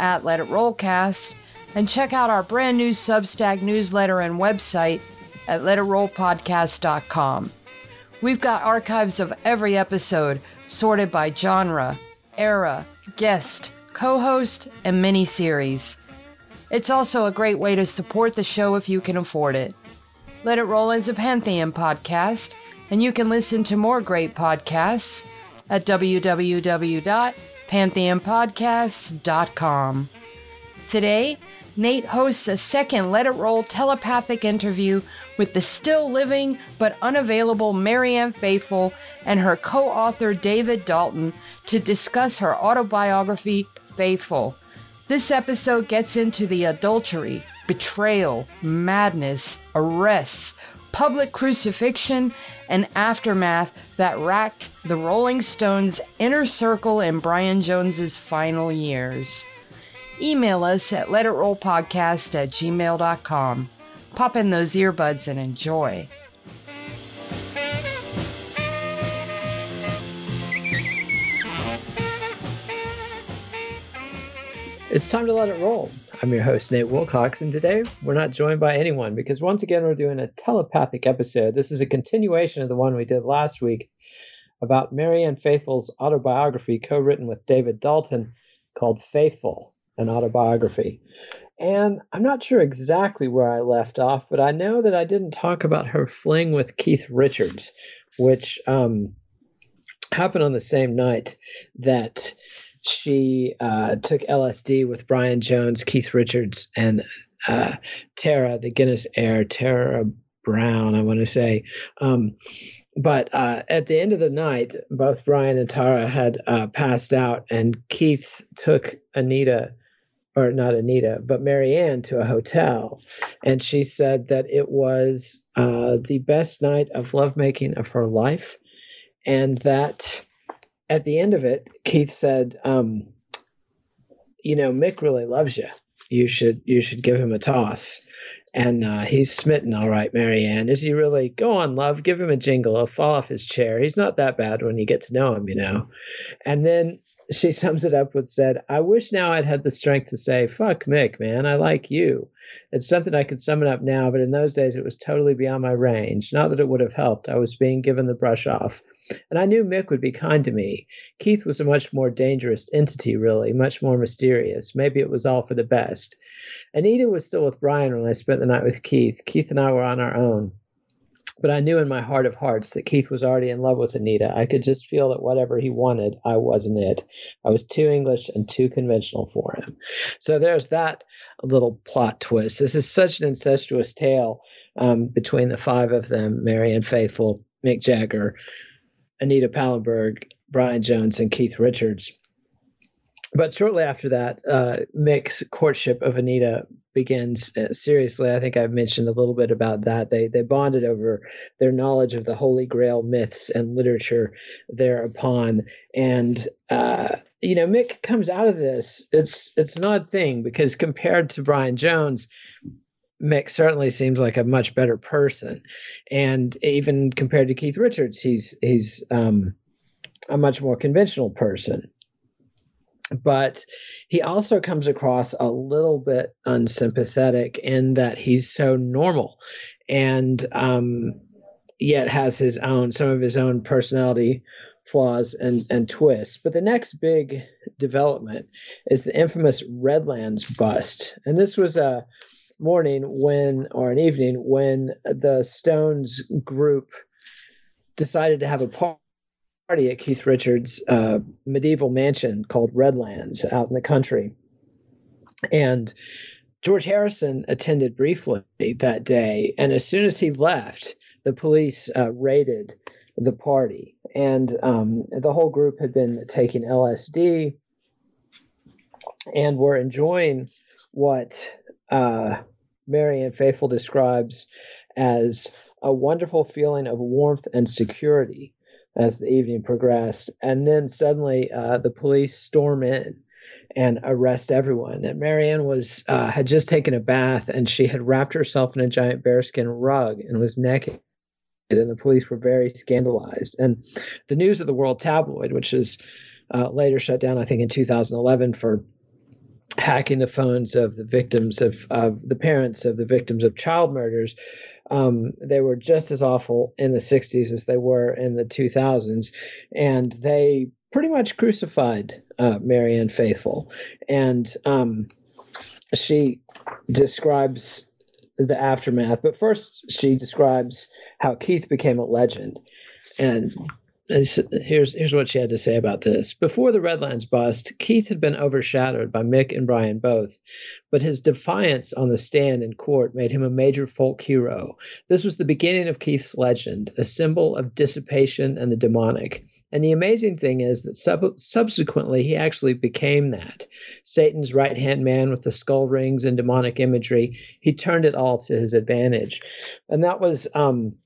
at Let It Rollcast and check out our brand new Substack newsletter and website at letitrollpodcast.com. We've got archives of every episode sorted by genre, era, guest, co host, and mini series. It's also a great way to support the show if you can afford it. Let It Roll is a Pantheon podcast, and you can listen to more great podcasts at www.pantheonpodcasts.com. Today, Nate hosts a second Let It Roll telepathic interview with the still living but unavailable Marianne Faithfull and her co author David Dalton to discuss her autobiography, Faithfull. This episode gets into the adultery, betrayal, madness, arrests, public crucifixion, and aftermath that racked the Rolling Stones' inner circle in Brian Jones's final years. Email us at letitrollpodcast at gmail.com. Pop in those earbuds and enjoy. It's time to let it roll. I'm your host, Nate Wilcox, and today we're not joined by anyone because once again we're doing a telepathic episode. This is a continuation of the one we did last week about Marianne Faithfull's autobiography, co written with David Dalton, called Faithfull, an autobiography. And I'm not sure exactly where I left off, but I know that I didn't talk about her fling with Keith Richards, which um, happened on the same night that she uh, took LSD with Brian Jones, Keith Richards, and uh, Tara, the Guinness heir, Tara Brown, I want to say. Um, but uh, at the end of the night, both Brian and Tara had uh, passed out, and Keith took Anita, or not Anita, but Marianne to a hotel. And she said that it was uh, the best night of lovemaking of her life, and that at the end of it, Keith said, um, "You know, Mick really loves you. You should you should give him a toss." And uh, he's smitten, all right, Marianne. Is he really? Go on, love. Give him a jingle. He'll fall off his chair. He's not that bad when you get to know him, you know. And then she sums it up with said, I wish now I'd had the strength to say, fuck Mick, man, I like you. It's something I could summon up now, but in those days it was totally beyond my range. Not that it would have helped. I was being given the brush off. And I knew Mick would be kind to me. Keith was a much more dangerous entity, really, much more mysterious. Maybe it was all for the best. Anita was still with Brian when I spent the night with Keith. Keith and I were on our own. But I knew in my heart of hearts that Keith was already in love with Anita. I could just feel that whatever he wanted, I wasn't it. I was too English and too conventional for him. So there's that little plot twist. This is such an incestuous tale um, between the five of them Marianne Faithfull, Mick Jagger, Anita Pallenberg, Brian Jones, and Keith Richards. But shortly after that, uh, Mick's courtship of Anita begins uh, seriously. I think I've mentioned a little bit about that. They they bonded over their knowledge of the Holy Grail myths and literature thereupon. And uh, you know, Mick comes out of this. It's it's an odd thing because compared to Brian Jones, Mick certainly seems like a much better person, and even compared to Keith Richards, he's he's um, a much more conventional person but he also comes across a little bit unsympathetic in that he's so normal and um, yet has his own some of his own personality flaws and, and twists. But the next big development is the infamous Redlands bust. And this was a morning when, or an evening when the Stones group decided to have a party at Keith Richards' uh, medieval mansion called Redlands out in the country. And George Harrison attended briefly that day. And as soon as he left, the police uh, raided the party. And um, the whole group had been taking LSD and were enjoying what uh, Marianne Faithfull describes as a wonderful feeling of warmth and security as the evening progressed. And then suddenly uh, the police storm in and arrest everyone. And Marianne was uh, had just taken a bath and she had wrapped herself in a giant bearskin rug and was naked. And the police were very scandalized. And the News of the World tabloid, which is uh, later shut down, I think, in 2011 for hacking the phones of the victims of, of the parents of the victims of child murders, um, they were just as awful in the 60s as they were in the 2000s. And they pretty much crucified uh, Marianne Faithfull. And um, she describes the aftermath. But first, she describes how Keith became a legend. And here's here's what she had to say about this. Before the Redlands bust, Keith had been overshadowed by Mick and Brian both, but his defiance on the stand in court made him a major folk hero. This was the beginning of Keith's legend, a symbol of dissipation and the demonic. And the amazing thing is that sub- subsequently he actually became that. Satan's right hand man with the skull rings and demonic imagery, he turned it all to his advantage. And that was um,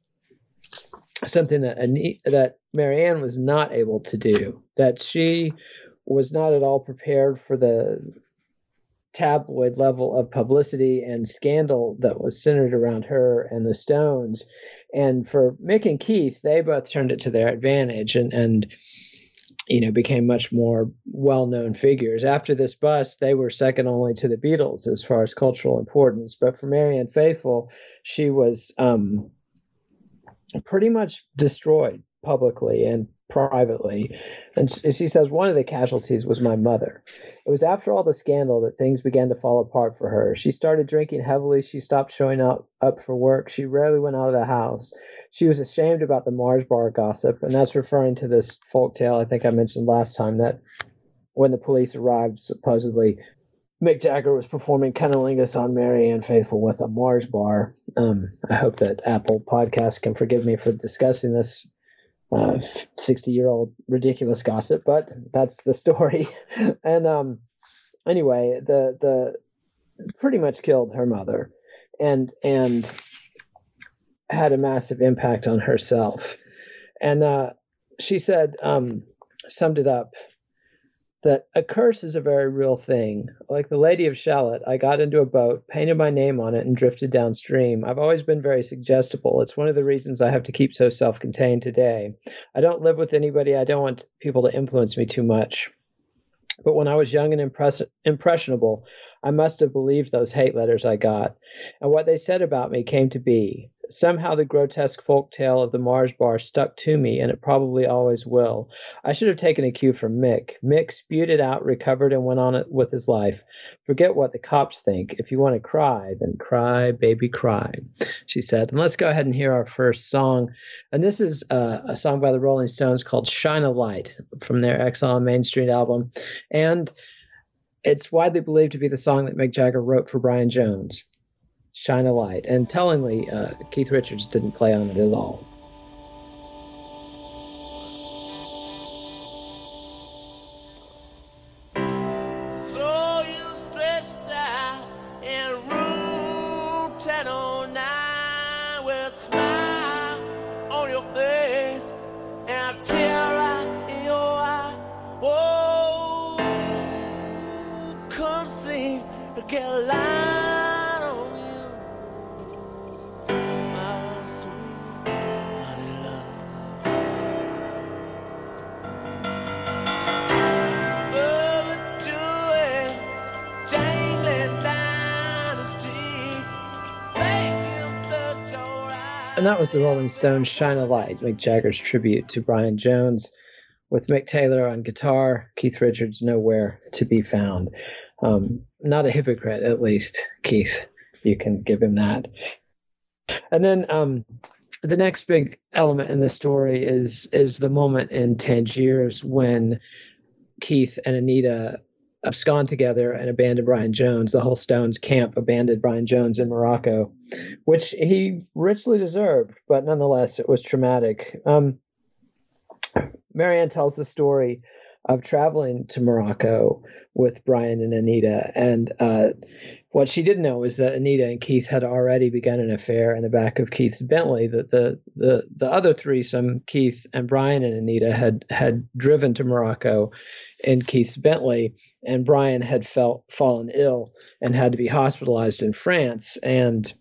something that that Marianne was not able to do. That she was not at all prepared for the tabloid level of publicity and scandal that was centered around her and the Stones. And for Mick and Keith, they both turned it to their advantage and and you know became much more well-known figures. After this bust, they were second only to the Beatles as far as cultural importance. But for Marianne Faithfull, she was um, pretty much destroyed publicly and privately. And she says one of the casualties was my mother. It was after all the scandal that things began to fall apart for her. She started drinking heavily. She stopped showing up up for work. She rarely went out of the house. She was ashamed about the Mars bar gossip, and that's referring to this folk tale I think I mentioned last time that when the police arrived, supposedly Mick Jagger was performing Cunnilingus on Marianne Faithfull with a Mars bar. Um, I hope that Apple Podcast can forgive me for discussing this 60 uh, year old ridiculous gossip, but that's the story. and um, anyway, the the pretty much killed her mother, and and had a massive impact on herself. And uh, she said, um, summed it up that a curse is a very real thing. Like the Lady of Shalott, I got into a boat, painted my name on it, and drifted downstream. I've always been very suggestible. It's one of the reasons I have to keep so self contained today. I don't live with anybody, I don't want people to influence me too much. But when I was young and impress- impressionable, I must have believed those hate letters I got. And what they said about me came to be. Somehow the grotesque folk tale of the Mars bar stuck to me, and it probably always will. I should have taken a cue from Mick. Mick spewed it out, recovered, and went on with his life. Forget what the cops think. If you want to cry, then cry, baby, cry, she said. And let's go ahead and hear our first song. And this is uh, a song by the Rolling Stones called Shine a Light from their Exile on Main Street album. And it's widely believed to be the song that Mick Jagger wrote for Brian Jones. Shine a Light. And tellingly, uh, Keith Richards didn't play on it at all. Rolling Stones' Shine a Light, Mick Jagger's tribute to Brian Jones, with Mick Taylor on guitar, Keith Richards nowhere to be found. Um, not a hypocrite, at least, Keith. You can give him that. And then um, the next big element in the story is is the moment in Tangiers when Keith and Anita abscond together and abandon Brian Jones. The whole Stones camp abandoned Brian Jones in Morocco, which he richly deserved, but nonetheless, it was traumatic. Um, Marianne tells the story of traveling to Morocco with Brian and Anita. And uh, what she didn't know is that Anita and Keith had already begun an affair in the back of Keith's Bentley. That the the the other threesome, Keith and Brian and Anita, had had driven to Morocco in Keith's Bentley, and Brian had felt fallen ill and had to be hospitalized in France. And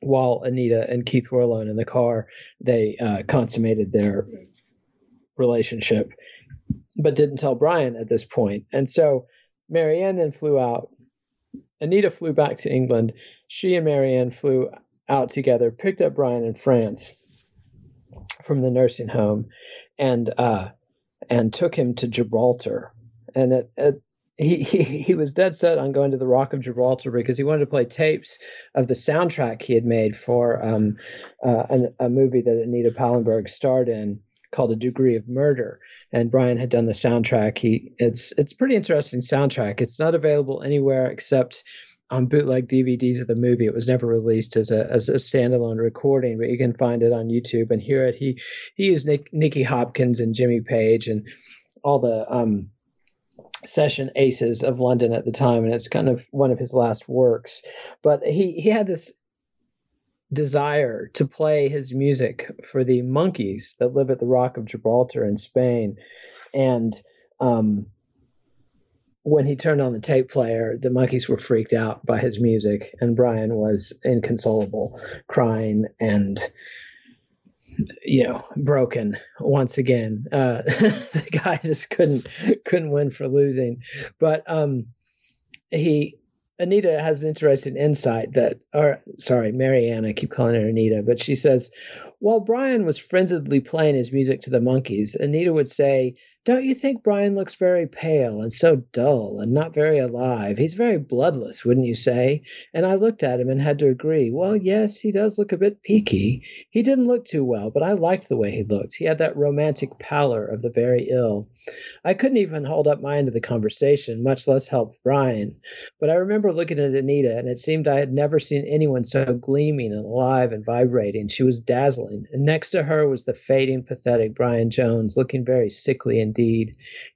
while Anita and Keith were alone in the car, they uh, consummated their relationship, but didn't tell Brian at this point. And so Marianne then flew out. Anita flew back to England. She and Marianne flew out together, picked up Brian in France from the nursing home, and uh, and took him to Gibraltar. And he, he he was dead set on going to the Rock of Gibraltar because he wanted to play tapes of the soundtrack he had made for um, uh, an, a movie that Anita Pallenberg starred in called A Degree of Murder. And Brian had done the soundtrack. He it's it's pretty interesting soundtrack. It's not available anywhere except on bootleg DVDs of the movie. It was never released as a as a standalone recording, but you can find it on YouTube and hear it. He he used Nick, Nicky Hopkins and Jimmy Page and all the um, session aces of London at the time, and it's kind of one of his last works. But he he had this desire to play his music for the monkeys that live at the Rock of Gibraltar in Spain, and um, when he turned on the tape player, the monkeys were freaked out by his music, and Brian was inconsolable, crying and you know broken once again. Uh the guy just couldn't couldn't win for losing. But um he Anita has an interesting insight that, or sorry, Marianne, I keep calling her Anita, but she says, while Brian was frenziedly playing his music to the monkeys, Anita would say, don't you think Brian looks very pale and so dull and not very alive? He's very bloodless, wouldn't you say? And I looked at him and had to agree. Well, yes, he does look a bit peaky. He didn't look too well, but I liked the way he looked. He had that romantic pallor of the very ill. I couldn't even hold up my end of the conversation, much less help Brian. But I remember looking at Anita, and it seemed I had never seen anyone so gleaming and alive and vibrating. She was dazzling, and next to her was the fading, pathetic Brian Jones, looking very sickly indeed.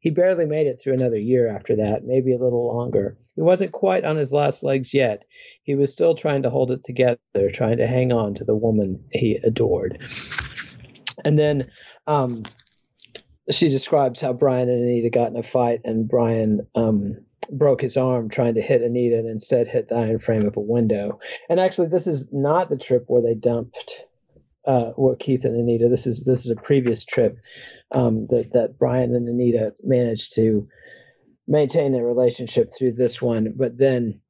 He barely made it through another year after that, maybe a little longer. He wasn't quite on his last legs yet. He was still trying to hold it together, trying to hang on to the woman he adored. And then um, she describes how Brian and Anita got in a fight, and Brian um, broke his arm trying to hit Anita and instead hit the iron frame of a window. And actually, this is not the trip where they dumped uh, what Keith and Anita. This is this is a previous trip um, that that Brian and Anita managed to maintain their relationship through this one, but then.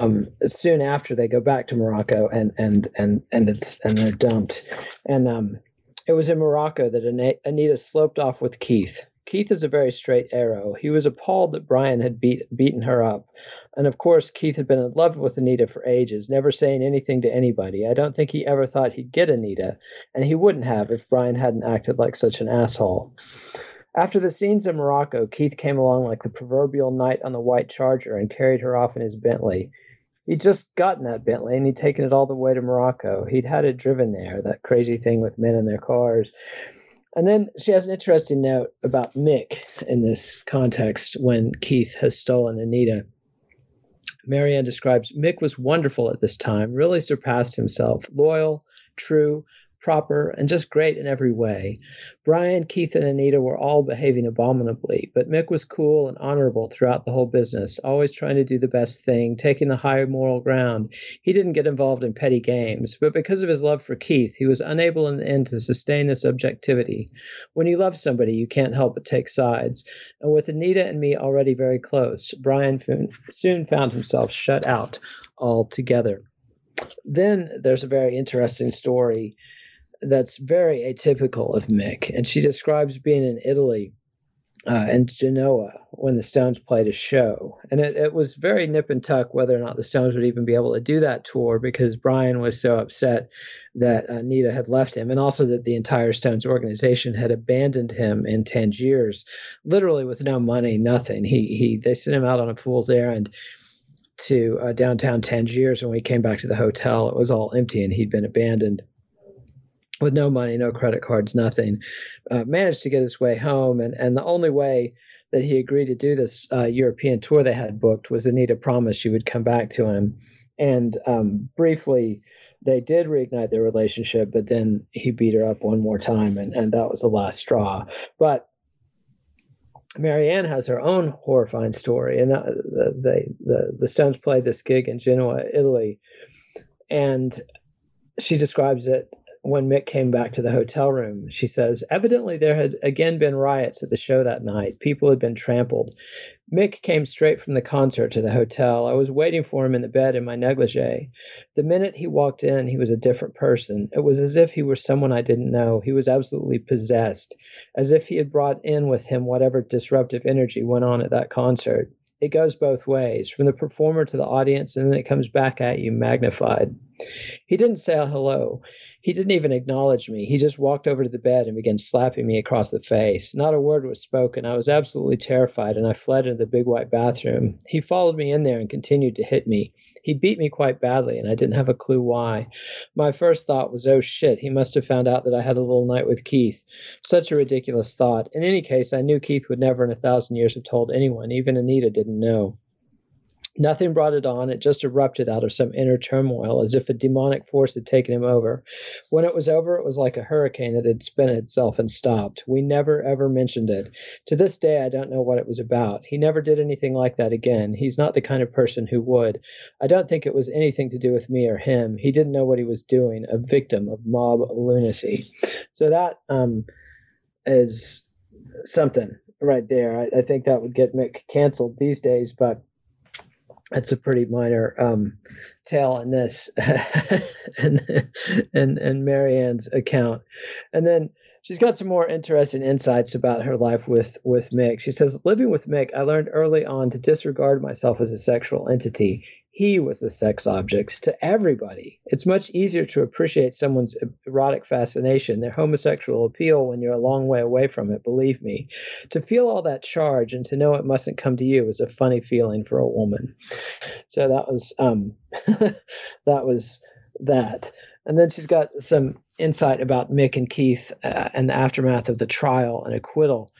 Um, soon after they go back to Morocco and and and and it's and they're dumped, and um, it was in Morocco that Anita sloped off with Keith. Keith is a very straight arrow. He was appalled that Brian had beat, beaten her up. And of course, Keith had been in love with Anita for ages, never saying anything to anybody. I don't think he ever thought he'd get Anita, and he wouldn't have if Brian hadn't acted like such an asshole. After the scenes in Morocco, Keith came along like the proverbial knight on the white charger and carried her off in his Bentley. He'd just gotten that Bentley and he'd taken it all the way to Morocco. He'd had it driven there, that crazy thing with men in their cars. And then she has an interesting note about Mick in this context when Keith has stolen Anita. Marianne describes Mick was wonderful at this time, really surpassed himself, loyal, true, proper, and just great in every way. Brian, Keith, and Anita were all behaving abominably, but Mick was cool and honorable throughout the whole business, always trying to do the best thing, taking the high moral ground. He didn't get involved in petty games, but because of his love for Keith, he was unable in the end to sustain this objectivity. When you love somebody, you can't help but take sides. And with Anita and me already very close, Brian soon found himself shut out altogether. Then there's a very interesting story that's very atypical of Mick. And she describes being in Italy uh, and Genoa when the Stones played a show. And it, it, was very nip and tuck whether or not the Stones would even be able to do that tour because Brian was so upset that Nita had left him and also that the entire Stones organization had abandoned him in Tangiers, literally with no money, nothing. He, he, they sent him out on a fool's errand to uh, downtown Tangiers. And when he came back to the hotel, it was all empty and he'd been abandoned with no money, no credit cards, nothing, uh, managed to get his way home. And, and the only way that he agreed to do this uh, European tour they had booked was Anita promised she would come back to him. And um, briefly, they did reignite their relationship, but then he beat her up one more time, and, and that was the last straw. But Marianne has her own horrifying story, and the, the, the, the Stones played this gig in Genoa, Italy, and she describes it when Mick came back to the hotel room, she says, evidently there had again been riots at the show that night. People had been trampled. Mick came straight from the concert to the hotel. I was waiting for him in the bed in my negligee. The minute he walked in, he was a different person. It was as if he were someone I didn't know. He was absolutely possessed, as if he had brought in with him whatever disruptive energy went on at that concert. It goes both ways, from the performer to the audience, and then it comes back at you magnified. He didn't say hello. He didn't even acknowledge me. He just walked over to the bed and began slapping me across the face. Not a word was spoken. I was absolutely terrified and I fled into the big white bathroom. He followed me in there and continued to hit me. He beat me quite badly and I didn't have a clue why. My first thought was, oh shit, he must have found out that I had a little night with Keith. Such a ridiculous thought. In any case, I knew Keith would never in a thousand years have told anyone. Even Anita didn't know. Nothing brought it on. It just erupted out of some inner turmoil as if a demonic force had taken him over. When it was over, it was like a hurricane that had spent itself and stopped. We never, ever mentioned it. To this day, I don't know what it was about. He never did anything like that again. He's not the kind of person who would. I don't think it was anything to do with me or him. He didn't know what he was doing, a victim of mob lunacy. So that um, is something right there. I, I think that would get Mick canceled these days, but it's a pretty minor um, tale in this and and and Marianne's account, and then she's got some more interesting insights about her life with with Mick. She says, "Living with Mick, I learned early on to disregard myself as a sexual entity he was the sex object to everybody. It's much easier to appreciate someone's erotic fascination, their homosexual appeal when you're a long way away from it, believe me. To feel all that charge and to know it mustn't come to you is a funny feeling for a woman. So that was um that was that. And then she's got some insight about Mick and Keith uh, and the aftermath of the trial and acquittal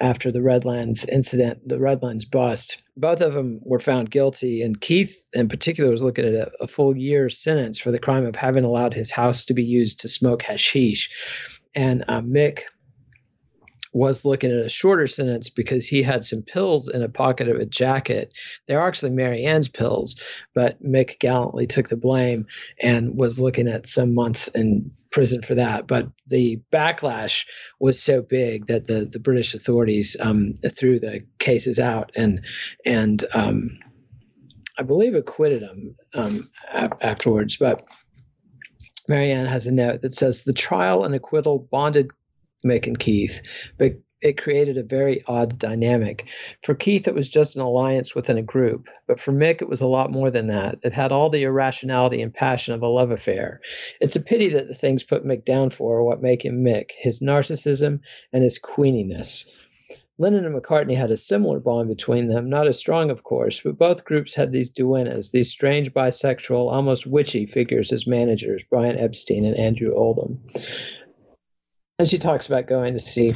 after the Redlands incident, the Redlands bust. Both of them were found guilty, and Keith, in particular, was looking at a, a full year sentence for the crime of having allowed his house to be used to smoke hashish. And uh, Mick was looking at a shorter sentence because he had some pills in a pocket of a jacket. They are actually Marianne's pills, but Mick gallantly took the blame and was looking at some months in prison for that. But the backlash was so big that the the British authorities um, threw the cases out and and um, I believe acquitted him um, afterwards. But Marianne has a note that says the trial and acquittal bonded Mick and Keith, but it created a very odd dynamic. For Keith, it was just an alliance within a group, but for Mick, it was a lot more than that. It had all the irrationality and passion of a love affair. It's a pity that the things put Mick down for are what make him Mick his narcissism and his queeniness. Lennon and McCartney had a similar bond between them, not as strong, of course, but both groups had these duennas, these strange bisexual, almost witchy figures as managers, Brian Epstein and Andrew Oldham. And she talks about going to see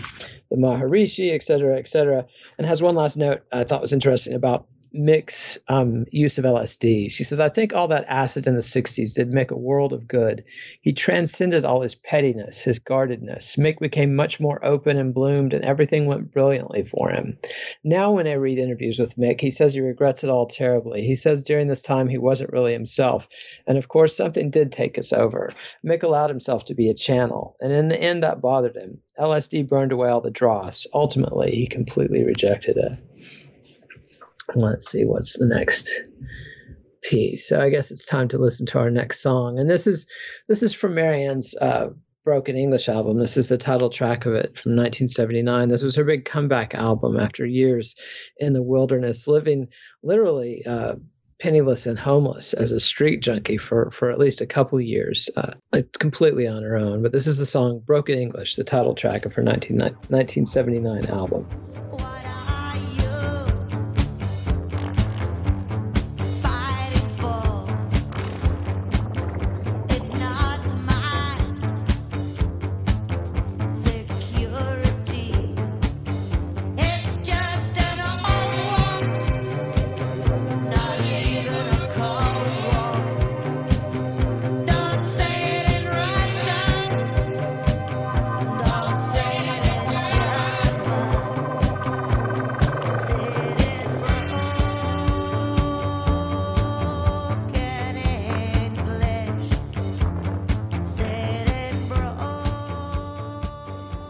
the Maharishi, et cetera, et cetera, and has one last note I thought was interesting about Mick's um, use of LSD. She says, I think all that acid in the 60s did Mick a world of good. He transcended all his pettiness, his guardedness. Mick became much more open and bloomed, and everything went brilliantly for him. Now, when I read interviews with Mick, he says he regrets it all terribly. He says during this time he wasn't really himself. And of course, something did take us over. Mick allowed himself to be a channel, and in the end, that bothered him. LSD burned away all the dross. Ultimately, he completely rejected it let's see what's the next piece. So I guess it's time to listen to our next song, and this is this is from Marianne's uh, Broken English album. This is the title track of it from 1979. This was her big comeback album after years in the wilderness, living literally. Uh, penniless and homeless as a street junkie for, for at least a couple years, uh, completely on her own. But this is the song Broken English, the title track of her 19, 1979 album.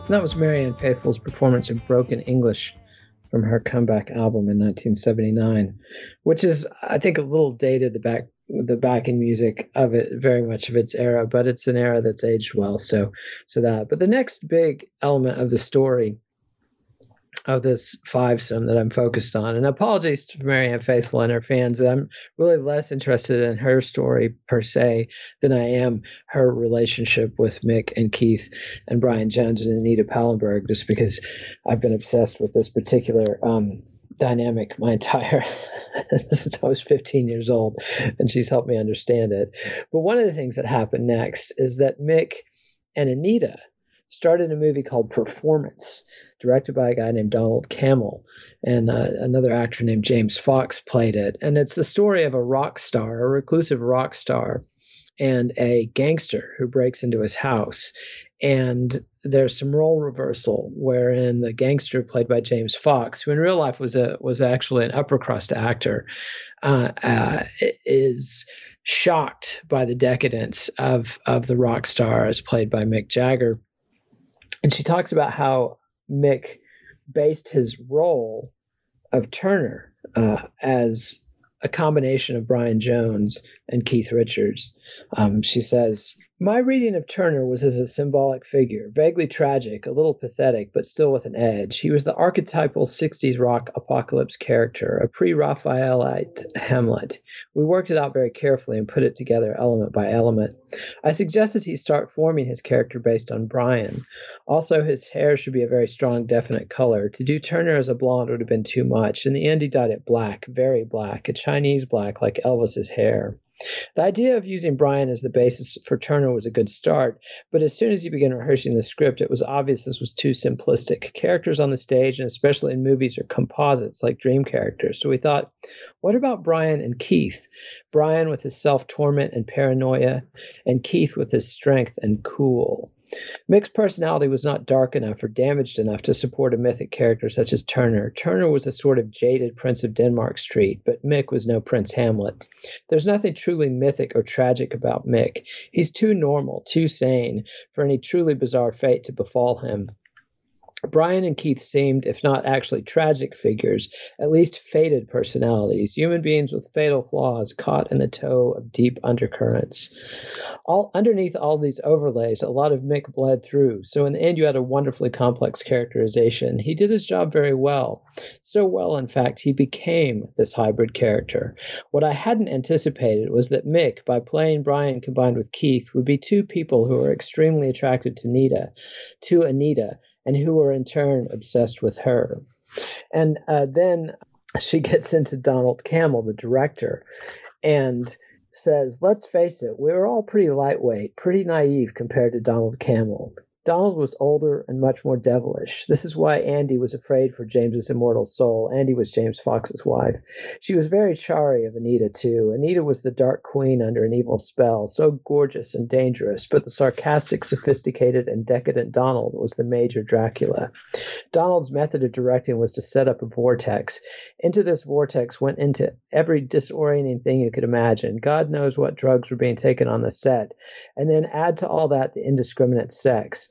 That was Marianne Faithfull's performance of Broken English from her comeback album in 1979, which is, I think, a little dated. The back the backing music of it very much of its era, but it's an era that's aged well. So, so that. But the next big element of the story of this five some that I'm focused on. And apologies to Marianne Faithfull and her fans I'm really less interested in her story per se than I am her relationship with Mick and Keith and Brian Jones and Anita Pallenberg, just because I've been obsessed with this particular um, dynamic my entire since I was 15 years old, and she's helped me understand it. But one of the things that happened next is that Mick and Anita started a movie called Performance directed by a guy named Donald Cammell, and uh, another actor named James Fox played it. And it's the story of a rock star, a reclusive rock star, and a gangster who breaks into his house. And there's some role reversal wherein the gangster played by James Fox, who in real life was a was actually an upper crust actor, uh, uh, is shocked by the decadence of of the rock star as played by Mick Jagger. And she talks about how Mick based his role of Turner uh, as a combination of Brian Jones and Keith Richards. Um, she says, my reading of Turner was as a symbolic figure, vaguely tragic, a little pathetic, but still with an edge. He was the archetypal 60s rock apocalypse character, a pre Raphaelite Hamlet. We worked it out very carefully and put it together element by element. I suggested he start forming his character based on Brian. Also, his hair should be a very strong, definite color. To do Turner as a blonde would have been too much. In the end, he dyed it black, very black, a Chinese black like Elvis's hair. The idea of using Brian as the basis for Turner was a good start, but as soon as he began rehearsing the script, it was obvious this was too simplistic. Characters on the stage, and especially in movies, are composites like dream characters. So we thought, what about Brian and Keith? Brian with his self torment and paranoia, and Keith with his strength and cool. Mick's personality was not dark enough or damaged enough to support a mythic character such as Turner. Turner was a sort of jaded Prince of Denmark Street, but Mick was no Prince Hamlet. There's nothing truly mythic or tragic about Mick. He's too normal, too sane for any truly bizarre fate to befall him. Brian and Keith seemed, if not actually tragic figures, at least fated personalities, human beings with fatal flaws caught in the tow of deep undercurrents. All underneath all these overlays, a lot of Mick bled through. So in the end, you had a wonderfully complex characterization. He did his job very well. So well, in fact, he became this hybrid character. What I hadn't anticipated was that Mick, by playing Brian combined with Keith, would be two people who are extremely attracted to Nita, to Anita, and who were in turn obsessed with her. And uh, then she gets into Donald Cammell, the director, and says, Let's face it, we were all pretty lightweight, pretty naive compared to Donald Cammell. Donald was older and much more devilish. This is why Andy was afraid for James's immortal soul. Andy was James Fox's wife. She was very chary of Anita, too. Anita was the dark queen under an evil spell, so gorgeous and dangerous, but the sarcastic, sophisticated, and decadent Donald was the major Dracula. Donald's method of directing was to set up a vortex. Into this vortex went into every disorienting thing you could imagine. God knows what drugs were being taken on the set. And then add to all that the indiscriminate sex.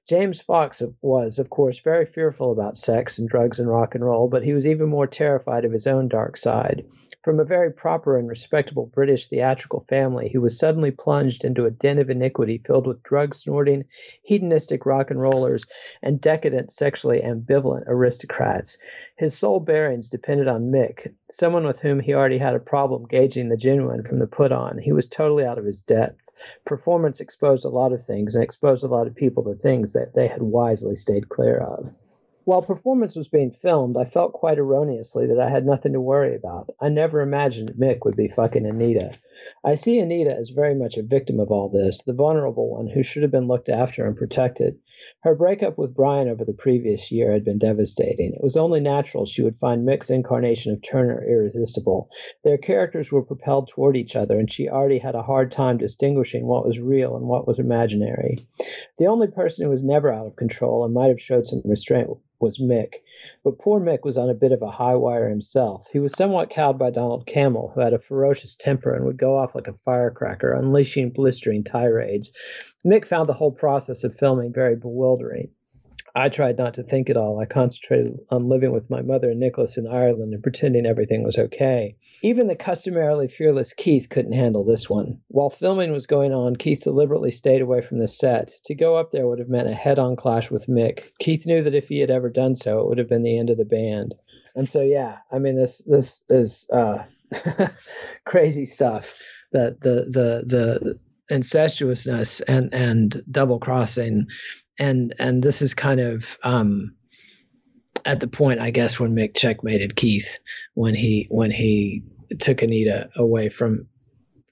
James Fox was, of course, very fearful about sex and drugs and rock and roll, but he was even more terrified of his own dark side. From a very proper and respectable British theatrical family, he was suddenly plunged into a den of iniquity filled with drug snorting, hedonistic rock and rollers, and decadent, sexually ambivalent aristocrats. His sole bearings depended on Mick, someone with whom he already had a problem gauging the genuine from the put on. He was totally out of his depth. Performance exposed a lot of things and exposed a lot of people to things that they had wisely stayed clear of. While performance was being filmed, I felt quite erroneously that I had nothing to worry about. I never imagined Mick would be fucking Anita. I see Anita as very much a victim of all this, the vulnerable one who should have been looked after and protected. Her breakup with Brian over the previous year had been devastating. It was only natural she would find Mick's incarnation of Turner irresistible. Their characters were propelled toward each other, and she already had a hard time distinguishing what was real and what was imaginary. The only person who was never out of control and might have showed some restraint was Mick. But poor Mick was on a bit of a high wire himself. He was somewhat cowed by Donald Cammell, who had a ferocious temper and would go off like a firecracker, unleashing blistering tirades. Mick found the whole process of filming very bewildering. I tried not to think at all. I concentrated on living with my mother and Nicholas in Ireland and pretending everything was okay. Even the customarily fearless Keith couldn't handle this one. While filming was going on, Keith deliberately stayed away from the set. To go up there would have meant a head on clash with Mick. Keith knew that if he had ever done so, it would have been the end of the band. And so, yeah, I mean, this this is uh, crazy stuff. The the the the incestuousness and and double crossing and and this is kind of um, at the point, I guess, when Mick checkmated Keith when he when he took Anita away from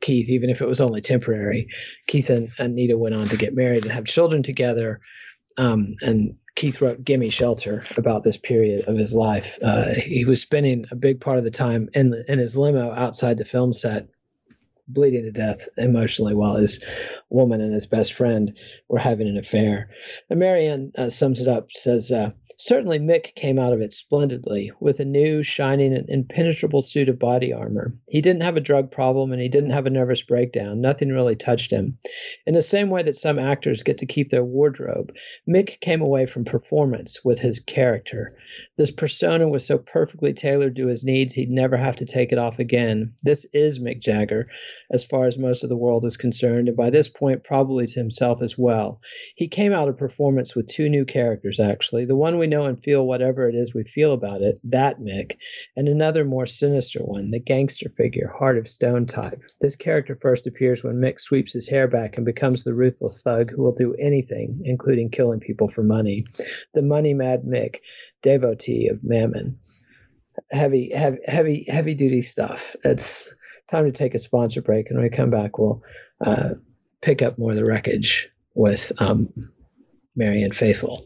Keith, even if it was only temporary. Keith and Anita went on to get married and have children together. Um, and Keith wrote "Gimme Shelter" about this period of his life. Uh, he was spending a big part of the time in in his limo outside the film set, bleeding to death emotionally while his woman and his best friend were having an affair. And Marianne uh, sums it up, says, uh, Certainly, Mick came out of it splendidly with a new, shining, and impenetrable suit of body armor. He didn't have a drug problem and he didn't have a nervous breakdown. Nothing really touched him. In the same way that some actors get to keep their wardrobe, Mick came away from performance with his character. This persona was so perfectly tailored to his needs, he'd never have to take it off again. This is Mick Jagger, as far as most of the world is concerned, and by this point, probably to himself as well. He came out of performance with two new characters, actually. The one we know and feel whatever it is we feel about it, that Mick, and another more sinister one, the gangster figure, Heart of Stone type. This character first appears when Mick sweeps his hair back and becomes the ruthless thug who will do anything, including killing people for money. The money mad Mick, devotee of Mammon. Heavy, heavy, heavy, heavy duty stuff. It's time to take a sponsor break, and when we come back, we'll uh, pick up more of the wreckage with um, Marianne Faithfull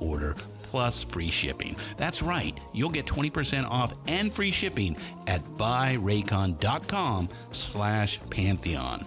order plus free shipping. That's right, you'll get 20% off and free shipping at buyraycon.com slash pantheon.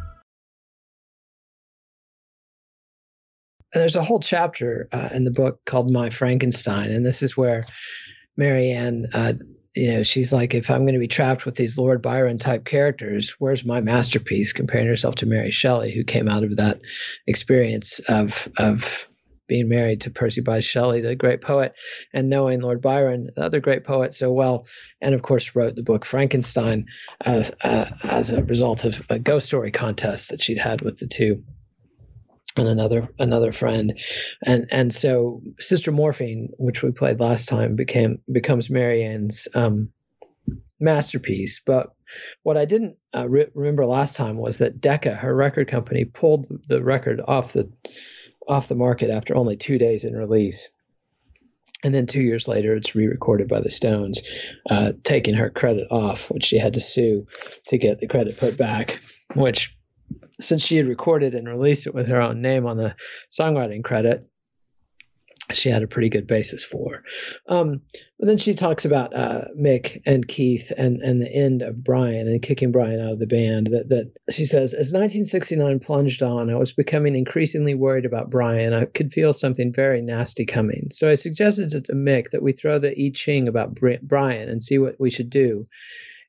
There's a whole chapter uh, in the book called My Frankenstein, and this is where Marianne, uh, you know, she's like, if I'm going to be trapped with these Lord Byron type characters, where's my masterpiece? Comparing herself to Mary Shelley, who came out of that experience of of being married to Percy Bysshe Shelley, the great poet, and knowing Lord Byron, the other great poet, so well, and of course wrote the book Frankenstein as uh, as a result of a ghost story contest that she'd had with the two and another another friend. And and so sister morphine which we played last time became becomes marianne's um, masterpiece. But what i didn't uh, re- remember last time was that decca her record company pulled the record off the off the market after only two days in release. And then two years later it's re-recorded by the stones uh, taking her credit off which she had to sue to get the credit put back which since she had recorded and released it with her own name on the songwriting credit, she had a pretty good basis for. Um, but then she talks about uh, Mick and Keith and, and the end of Brian and kicking Brian out of the band. That, that she says, as 1969 plunged on, I was becoming increasingly worried about Brian. I could feel something very nasty coming. So I suggested to Mick that we throw the I Ching about Brian and see what we should do.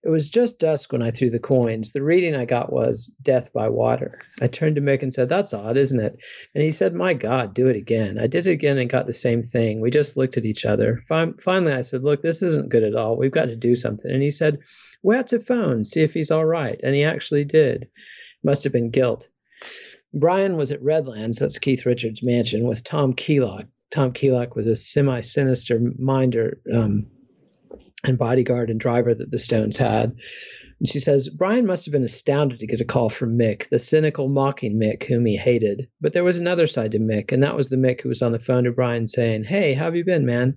It was just dusk when I threw the coins. The reading I got was Death by Water. I turned to Mick and said, That's odd, isn't it? And he said, My God, do it again. I did it again and got the same thing. We just looked at each other. Finally, I said, Look, this isn't good at all. We've got to do something. And he said, We have to phone, see if he's all right. And he actually did. Must have been guilt. Brian was at Redlands, that's Keith Richards' mansion, with Tom Keylock. Tom Keylock was a semi sinister minder. Um, and bodyguard and driver that the Stones had. And she says, Brian must have been astounded to get a call from Mick, the cynical, mocking Mick whom he hated. But there was another side to Mick, and that was the Mick who was on the phone to Brian saying, Hey, how have you been, man?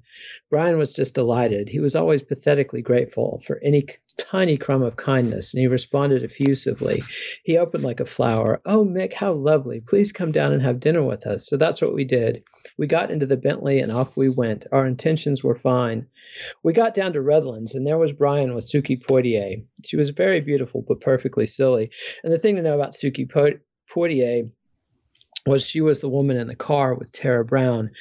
Brian was just delighted. He was always pathetically grateful for any tiny crumb of kindness, and he responded effusively. He opened like a flower. Oh, Mick, how lovely. Please come down and have dinner with us. So that's what we did. We got into the Bentley and off we went. Our intentions were fine. We got down to Redlands, and there was Brian with Suki Poitier. She was very beautiful, but perfectly silly. And the thing to know about Suki Poitier was she was the woman in the car with Tara Brown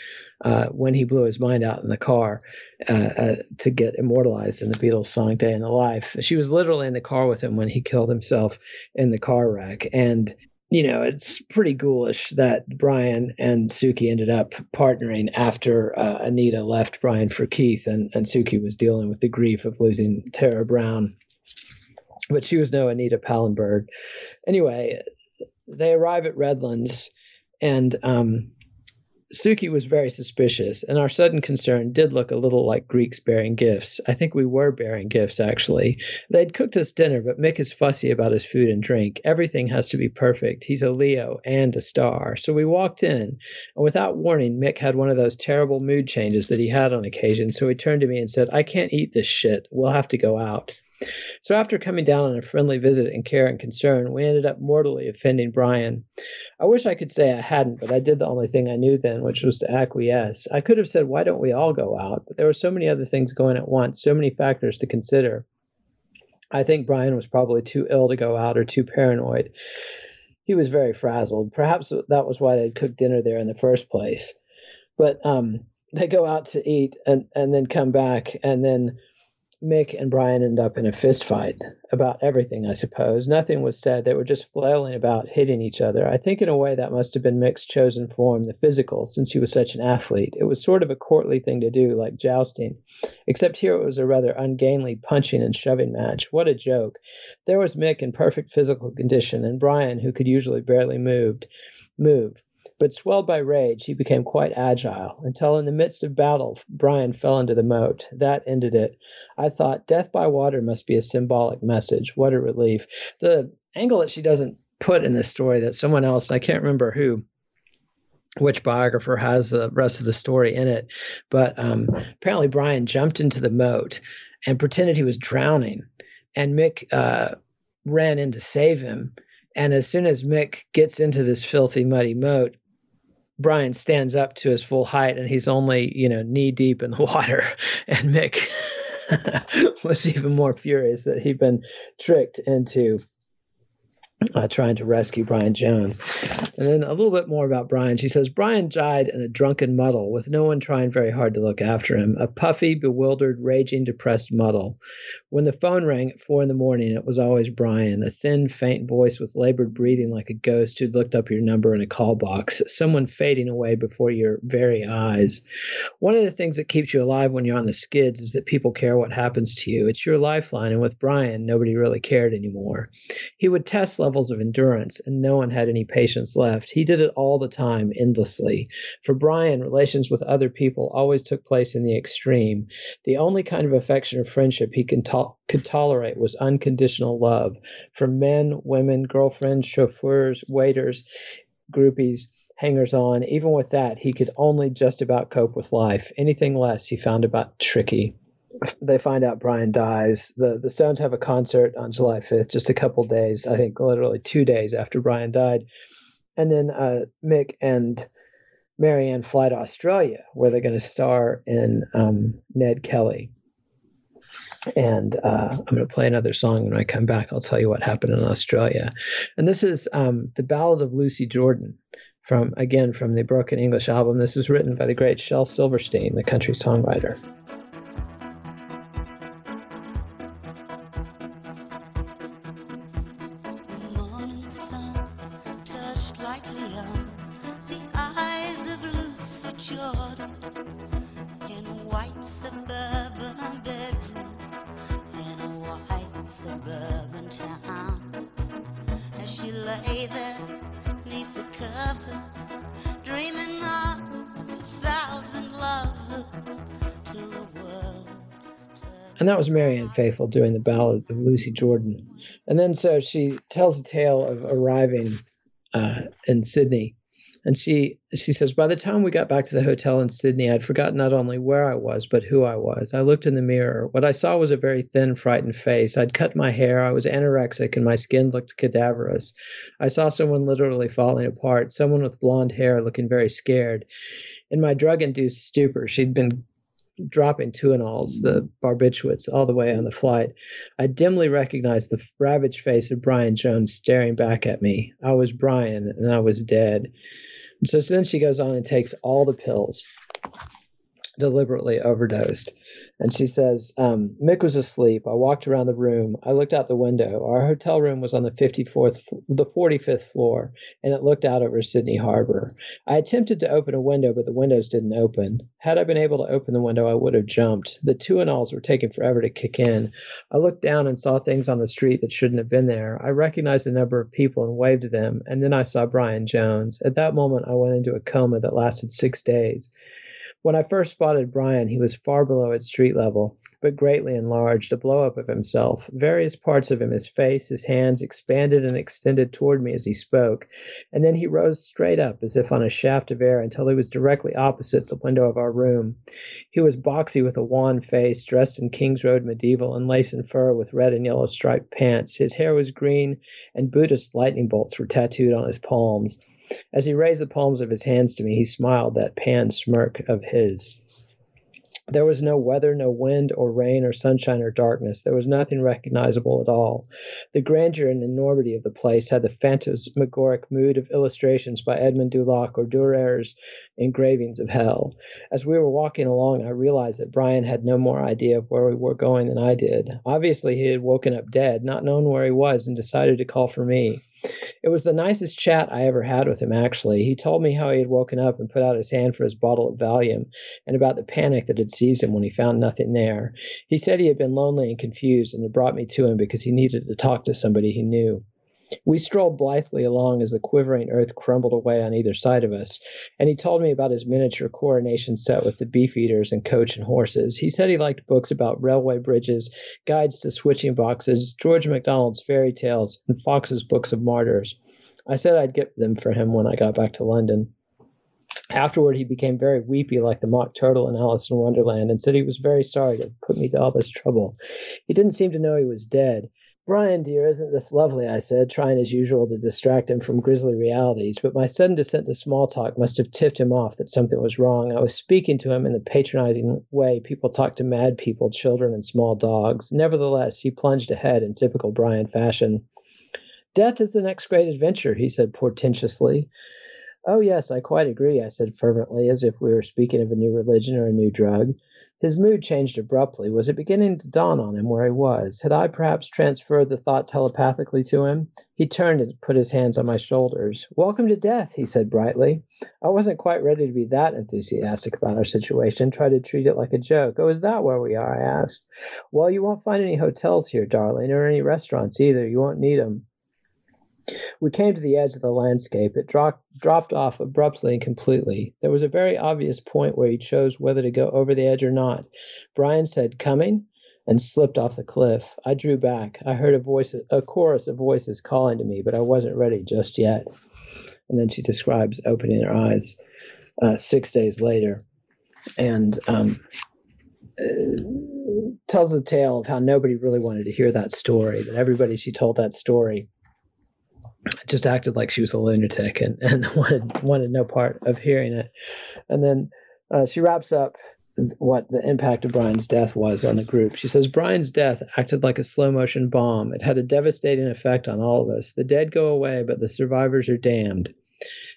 uh, when he blew his mind out in the car uh, uh, to get immortalized in the Beatles song "Day in the Life." She was literally in the car with him when he killed himself in the car wreck, and you know it's pretty ghoulish that Brian and Suki ended up partnering after uh, Anita left Brian for Keith, and and Suki was dealing with the grief of losing Tara Brown. But she was no Anita Pallenberg. Anyway, they arrive at Redlands and um, Suki was very suspicious, and our sudden concern did look a little like Greeks bearing gifts. I think we were bearing gifts, actually. They'd cooked us dinner, but Mick is fussy about his food and drink. Everything has to be perfect. He's a Leo and a star. So we walked in, and without warning, Mick had one of those terrible mood changes that he had on occasion. So he turned to me and said, I can't eat this shit. We'll have to go out. So after coming down on a friendly visit and care and concern, we ended up mortally offending Brian. I wish I could say I hadn't, but I did the only thing I knew then, which was to acquiesce. I could have said, why don't we all go out? But there were so many other things going at once, so many factors to consider. I think Brian was probably too ill to go out or too paranoid. He was very frazzled. Perhaps that was why they'd cooked dinner there in the first place. But um, they go out to eat and, and then come back and then Mick and Brian end up in a fist fight about everything, I suppose. Nothing was said. They were just flailing about, hitting each other. I think, in a way, that must have been Mick's chosen form, the physical, since he was such an athlete. It was sort of a courtly thing to do, like jousting, except here it was a rather ungainly punching and shoving match. What a joke. There was Mick in perfect physical condition, and Brian, who could usually barely move, moved, move. But swelled by rage, he became quite agile, until in the midst of battle, Brian fell into the moat. That ended it. I thought, death by water must be a symbolic message. What a relief. The angle that she doesn't put in this story that someone else, and I can't remember who, which biographer has the rest of the story in it, but um, apparently Brian jumped into the moat and pretended he was drowning, and Mick uh, ran in to save him. And as soon as Mick gets into this filthy, muddy moat, Brian stands up to his full height and he's only, you know, knee deep in the water. And Mick was even more furious that he'd been tricked into uh, trying to rescue Brian Jones. And then a little bit more about Brian. She says Brian died in a drunken muddle with no one trying very hard to look after him. A puffy, bewildered, raging, depressed muddle. When the phone rang at four in the morning, it was always Brian, a thin, faint voice with labored breathing like a ghost who'd looked up your number in a call box, someone fading away before your very eyes. One of the things that keeps you alive when you're on the skids is that people care what happens to you. It's your lifeline, and with Brian, nobody really cared anymore. He would test levels of endurance, and no one had any patience left. He did it all the time, endlessly. For Brian, relations with other people always took place in the extreme. The only kind of affection or friendship he could, to- could tolerate was unconditional love for men, women, girlfriends, chauffeurs, waiters, groupies hangers on. Even with that, he could only just about cope with life. Anything less he found about tricky they find out Brian dies. The the Stones have a concert on July 5th, just a couple days, I think literally two days after Brian died. And then uh, Mick and Marianne fly to Australia, where they're going to star in um, Ned Kelly. And uh, I'm going to play another song when I come back. I'll tell you what happened in Australia. And this is um, the Ballad of Lucy Jordan from again from the Broken English album. This was written by the great Shel Silverstein, the country songwriter. That was Marianne Faithfull doing the ballad of Lucy Jordan. And then so she tells a tale of arriving uh, in Sydney and she she says, by the time we got back to the hotel in Sydney, I'd forgotten not only where I was, but who I was. I looked in the mirror. What I saw was a very thin, frightened face. I'd cut my hair. I was anorexic, and my skin looked cadaverous. I saw someone literally falling apart, someone with blonde hair looking very scared. In my drug induced stupor, she'd been dropping Tuinals, the barbiturates, all the way on the flight. I dimly recognized the ravaged face of Brian Jones staring back at me. I was Brian, and I was dead. So then she goes on and takes all the pills, deliberately overdosed. And she says, um, Mick was asleep. I walked around the room. I looked out the window. Our hotel room was on the 54th, the 45th floor, and it looked out over Sydney Harbor. I attempted to open a window, but the windows didn't open. Had I been able to open the window, I would have jumped. The Tuinals were taking forever to kick in. I looked down and saw things on the street that shouldn't have been there. I recognized a number of people and waved to them, and then I saw Brian Jones. At that moment, I went into a coma that lasted six days. When I first spotted Brian, he was far below at street level, but greatly enlarged, a blow up of himself. Various parts of him, his face, his hands, expanded and extended toward me as he spoke, and then he rose straight up as if on a shaft of air until he was directly opposite the window of our room. He was boxy with a wan face, dressed in King's Road medieval and lace and fur with red and yellow striped pants. His hair was green, and Buddhist lightning bolts were tattooed on his palms. As he raised the palms of his hands to me, he smiled that pan smirk of his. There was no weather, no wind or rain or sunshine or darkness. There was nothing recognizable at all. The grandeur and enormity of the place had the phantasmagoric mood of illustrations by Edmond Dulac or Durer's engravings of hell. As we were walking along, I realized that Brian had no more idea of where we were going than I did. Obviously, he had woken up dead, not known where he was, and decided to call for me. It was the nicest chat I ever had with him, actually. He told me how he had woken up and put out his hand for his bottle of Valium and about the panic that had seized him when he found nothing there. He said he had been lonely and confused and had brought me to him because he needed to talk to somebody he knew. We strolled blithely along as the quivering earth crumbled away on either side of us, and he told me about his miniature coronation set with the beef eaters and coach and horses. He said he liked books about railway bridges, guides to switching boxes, George MacDonald's fairy tales, and Foxe's books of martyrs. I said I'd get them for him when I got back to London. Afterward, he became very weepy like the mock turtle in Alice in Wonderland and said he was very sorry to put me to all this trouble. He didn't seem to know he was dead. Brian, dear, isn't this lovely? I said, trying as usual to distract him from grisly realities, but my sudden descent to small talk must have tipped him off that something was wrong. I was speaking to him in the patronizing way people talk to mad people, children, and small dogs. Nevertheless, he plunged ahead in typical Brian fashion. Death is the next great adventure, he said portentously. Oh, yes, I quite agree, I said fervently, as if we were speaking of a new religion or a new drug. His mood changed abruptly. Was it beginning to dawn on him where he was? Had I perhaps transferred the thought telepathically to him? He turned and put his hands on my shoulders. Welcome to death, he said brightly. I wasn't quite ready to be that enthusiastic about our situation, tried to treat it like a joke. Oh, is that where we are? I asked. Well, you won't find any hotels here, darling, or any restaurants either. You won't need 'em. We came to the edge of the landscape. It dro- dropped off abruptly and completely. There was a very obvious point where he chose whether to go over the edge or not. Brian said, Coming? and slipped off the cliff. I drew back. I heard a voice, a chorus of voices calling to me, but I wasn't ready just yet. And then she describes opening her eyes uh, six days later, and um, uh, tells the tale of how nobody really wanted to hear that story. That everybody she told that story just acted like she was a lunatic and, and wanted wanted no part of hearing it. And then uh, she wraps up what the impact of Brian's death was on the group. She says Brian's death acted like a slow motion bomb. It had a devastating effect on all of us. The dead go away, but the survivors are damned.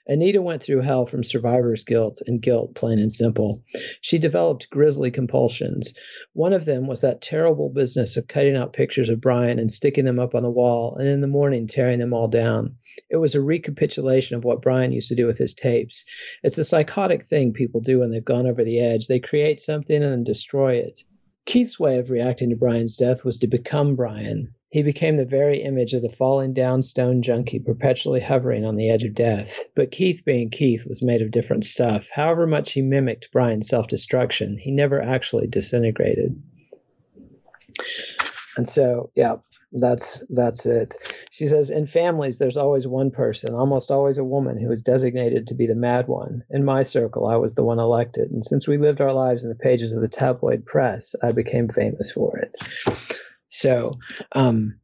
Anita went through hell from survivor's guilt and guilt, plain and simple. She developed grisly compulsions. One of them was that terrible business of cutting out pictures of Brian and sticking them up on the wall, and in the morning tearing them all down. It was a recapitulation of what Brian used to do with his tapes. It's a psychotic thing people do when they've gone over the edge. They create something and destroy it. Keith's way of reacting to Brian's death was to become Brian. He became the very image of the falling down stone junkie perpetually hovering on the edge of death. But Keith, being Keith, was made of different stuff. However much he mimicked Brian's self destruction, he never actually disintegrated. And so, yeah, that's that's it. She says in families there's always one person, almost always a woman who is designated to be the mad one. In my circle, I was the one elected, and since we lived our lives in the pages of the tabloid press, I became famous for it. So, um,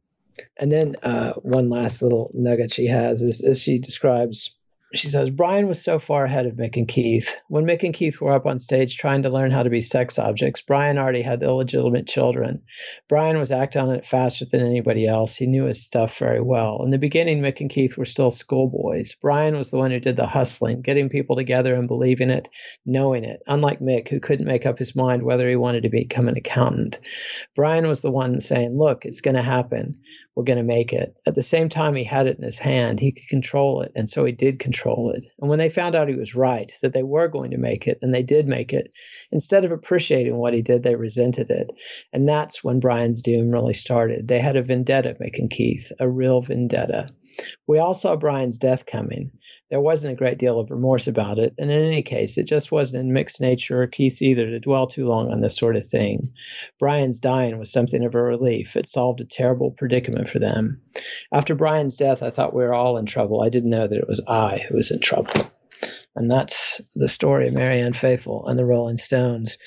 and then uh, one last little nugget she has is, is she describes she says Brian was so far ahead of Mick and Keith. When Mick and Keith were up on stage trying to learn how to be sex objects, Brian already had illegitimate children. Brian was acting on it faster than anybody else. He knew his stuff very well. In the beginning, Mick and Keith were still schoolboys. Brian was the one who did the hustling, getting people together and believing it, knowing it, unlike Mick, who couldn't make up his mind whether he wanted to become an accountant. Brian was the one saying, Look, it's going to happen we're going to make it. At the same time, he had it in his hand. He could control it. And so he did control it. And when they found out he was right, that they were going to make it, and they did make it, instead of appreciating what he did, they resented it. And that's when Brian's doom really started. They had a vendetta, and Keith, a real vendetta. We all saw Brian's death coming. There wasn't a great deal of remorse about it, and in any case, it just wasn't in Mick's nature or Keith's either to dwell too long on this sort of thing. Brian's dying was something of a relief. It solved a terrible predicament for them. After Brian's death, I thought we were all in trouble. I didn't know that it was I who was in trouble. And that's the story of Marianne Faithfull and the Rolling Stones.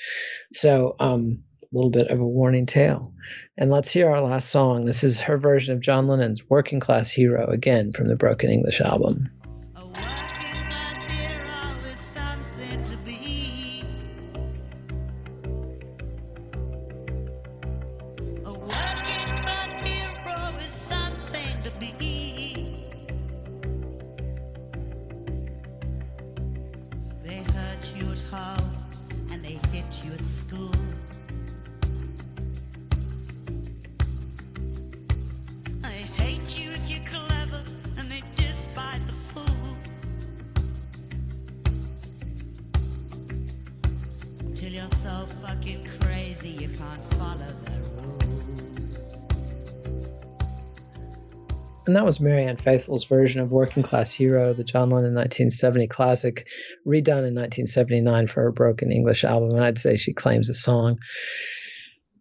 So, um, a little bit of a warning tale. And let's hear our last song. This is her version of John Lennon's Working Class Hero, again from the Broken English album. Wow. And that was Marianne Faithfull's version of Working Class Hero, the John Lennon 1970 classic, redone in 1979 for her Broken English album. And I'd say she claims the song.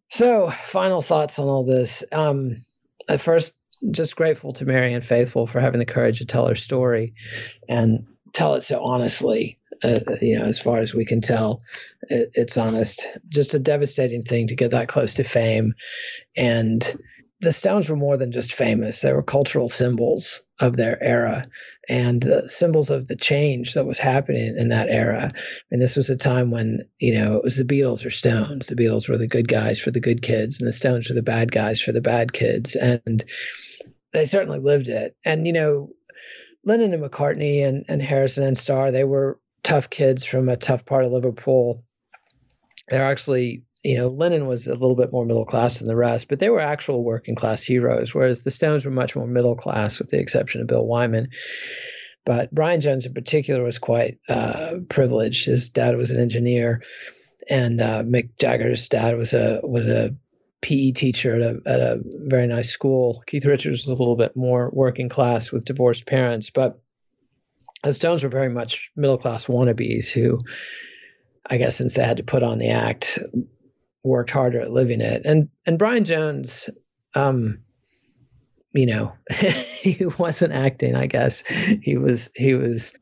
So, final thoughts on all this. Um, at first, just grateful to Marianne Faithfull for having the courage to tell her story and tell it so honestly. Uh, you know, as far as we can tell, it, it's honest. Just a devastating thing to get that close to fame and the Stones were more than just famous. They were cultural symbols of their era and uh, symbols of the change that was happening in that era. And this was a time when, you know, it was the Beatles or Stones. The Beatles were the good guys for the good kids, and the Stones were the bad guys for the bad kids. And they certainly lived it. And, you know, Lennon and McCartney and, and Harrison and Starr, they were tough kids from a tough part of Liverpool. They're actually you know, Lennon was a little bit more middle class than the rest, but they were actual working class heroes, whereas the Stones were much more middle class, with the exception of Bill Wyman. But Brian Jones, in particular, was quite uh, privileged. His dad was an engineer, and uh, Mick Jagger's dad was a was a PE teacher at a at a very nice school. Keith Richards was a little bit more working class with divorced parents, but the Stones were very much middle class wannabes who, I guess, since they had to put on the act, worked harder at living it. And and Brian Jones, um, you know, he wasn't acting. I guess he was he was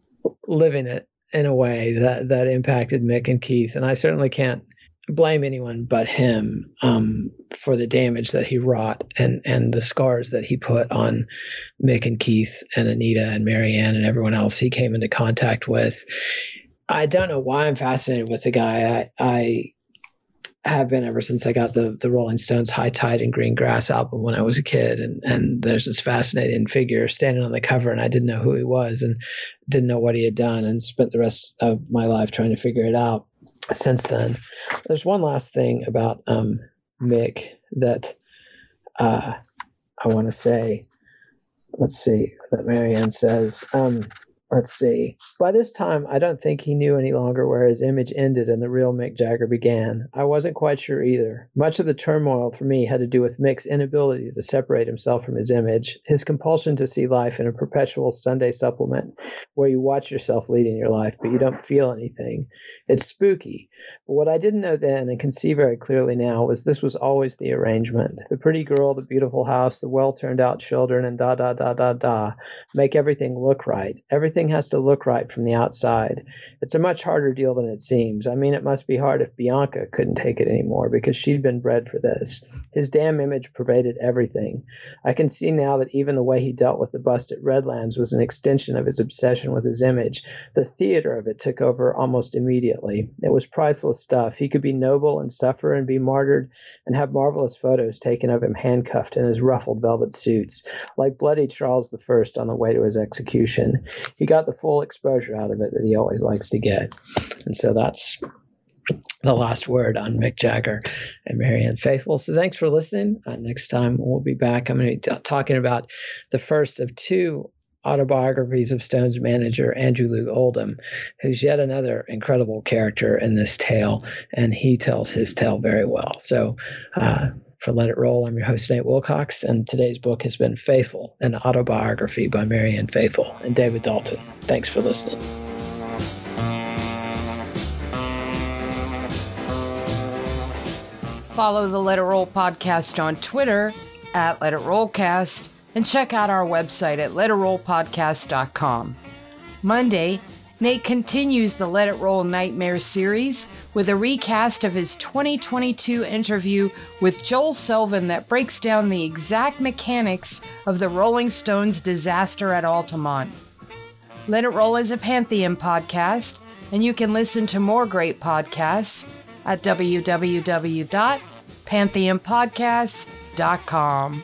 living it in a way that that impacted Mick and Keith. And I certainly can't blame anyone but him um, for the damage that he wrought and and the scars that he put on Mick and Keith and Anita and Marianne and everyone else he came into contact with. I don't know why I'm fascinated with the guy. I, I have been ever since I got the the Rolling Stones High Tide and Green Grass album when I was a kid and and there's this fascinating figure standing on the cover and I didn't know who he was and didn't know what he had done and spent the rest of my life trying to figure it out since then. There's one last thing about um, Mick that uh, I want to say. Let's see that Marianne says. Um, let's see. By this time, I don't think he knew any longer where his image ended and the real Mick Jagger began. I wasn't quite sure either. Much of the turmoil for me had to do with Mick's inability to separate himself from his image, his compulsion to see life in a perpetual Sunday supplement where you watch yourself leading your life, but you don't feel anything. It's spooky. But what I didn't know then and can see very clearly now was this was always the arrangement. The pretty girl, the beautiful house, the well turned out children, and da da da da da make everything look right. Everything has to look right from the outside. It's a much harder deal than it seems. I mean, it must be hard if Bianca couldn't take it anymore because she'd been bred for this. His damn image pervaded everything. I can see now that even the way he dealt with the bust at Redlands was an extension of his obsession with his image. The theater of it took over almost immediately. It was priceless stuff. He could be noble and suffer and be martyred and have marvelous photos taken of him handcuffed in his ruffled velvet suits, like bloody Charles I on the way to his execution. He got the full exposure out of it that he always likes to get. And so that's the last word on Mick Jagger and Marianne Faithfull. So thanks for listening. Uh, next time we'll be back. I'm going to be t- talking about the first of two autobiographies of Stone's manager, Andrew Loog Oldham, who's yet another incredible character in this tale, and he tells his tale very well. So, uh, for Let It Roll, I'm your host, Nate Wilcox, and today's book has been Faithfull, an autobiography by Marianne Faithfull and David Dalton. Thanks for listening. Follow the Let It Roll podcast on Twitter at Let It Rollcast and check out our website at letitrollpodcast.com. Monday, Nate continues the Let It Roll Nightmare series with a recast of his 2022 interview with Joel Selvin that breaks down the exact mechanics of the Rolling Stones disaster at Altamont. Let It Roll is a Pantheon podcast, and you can listen to more great podcasts at www.pantheonpodcasts.com.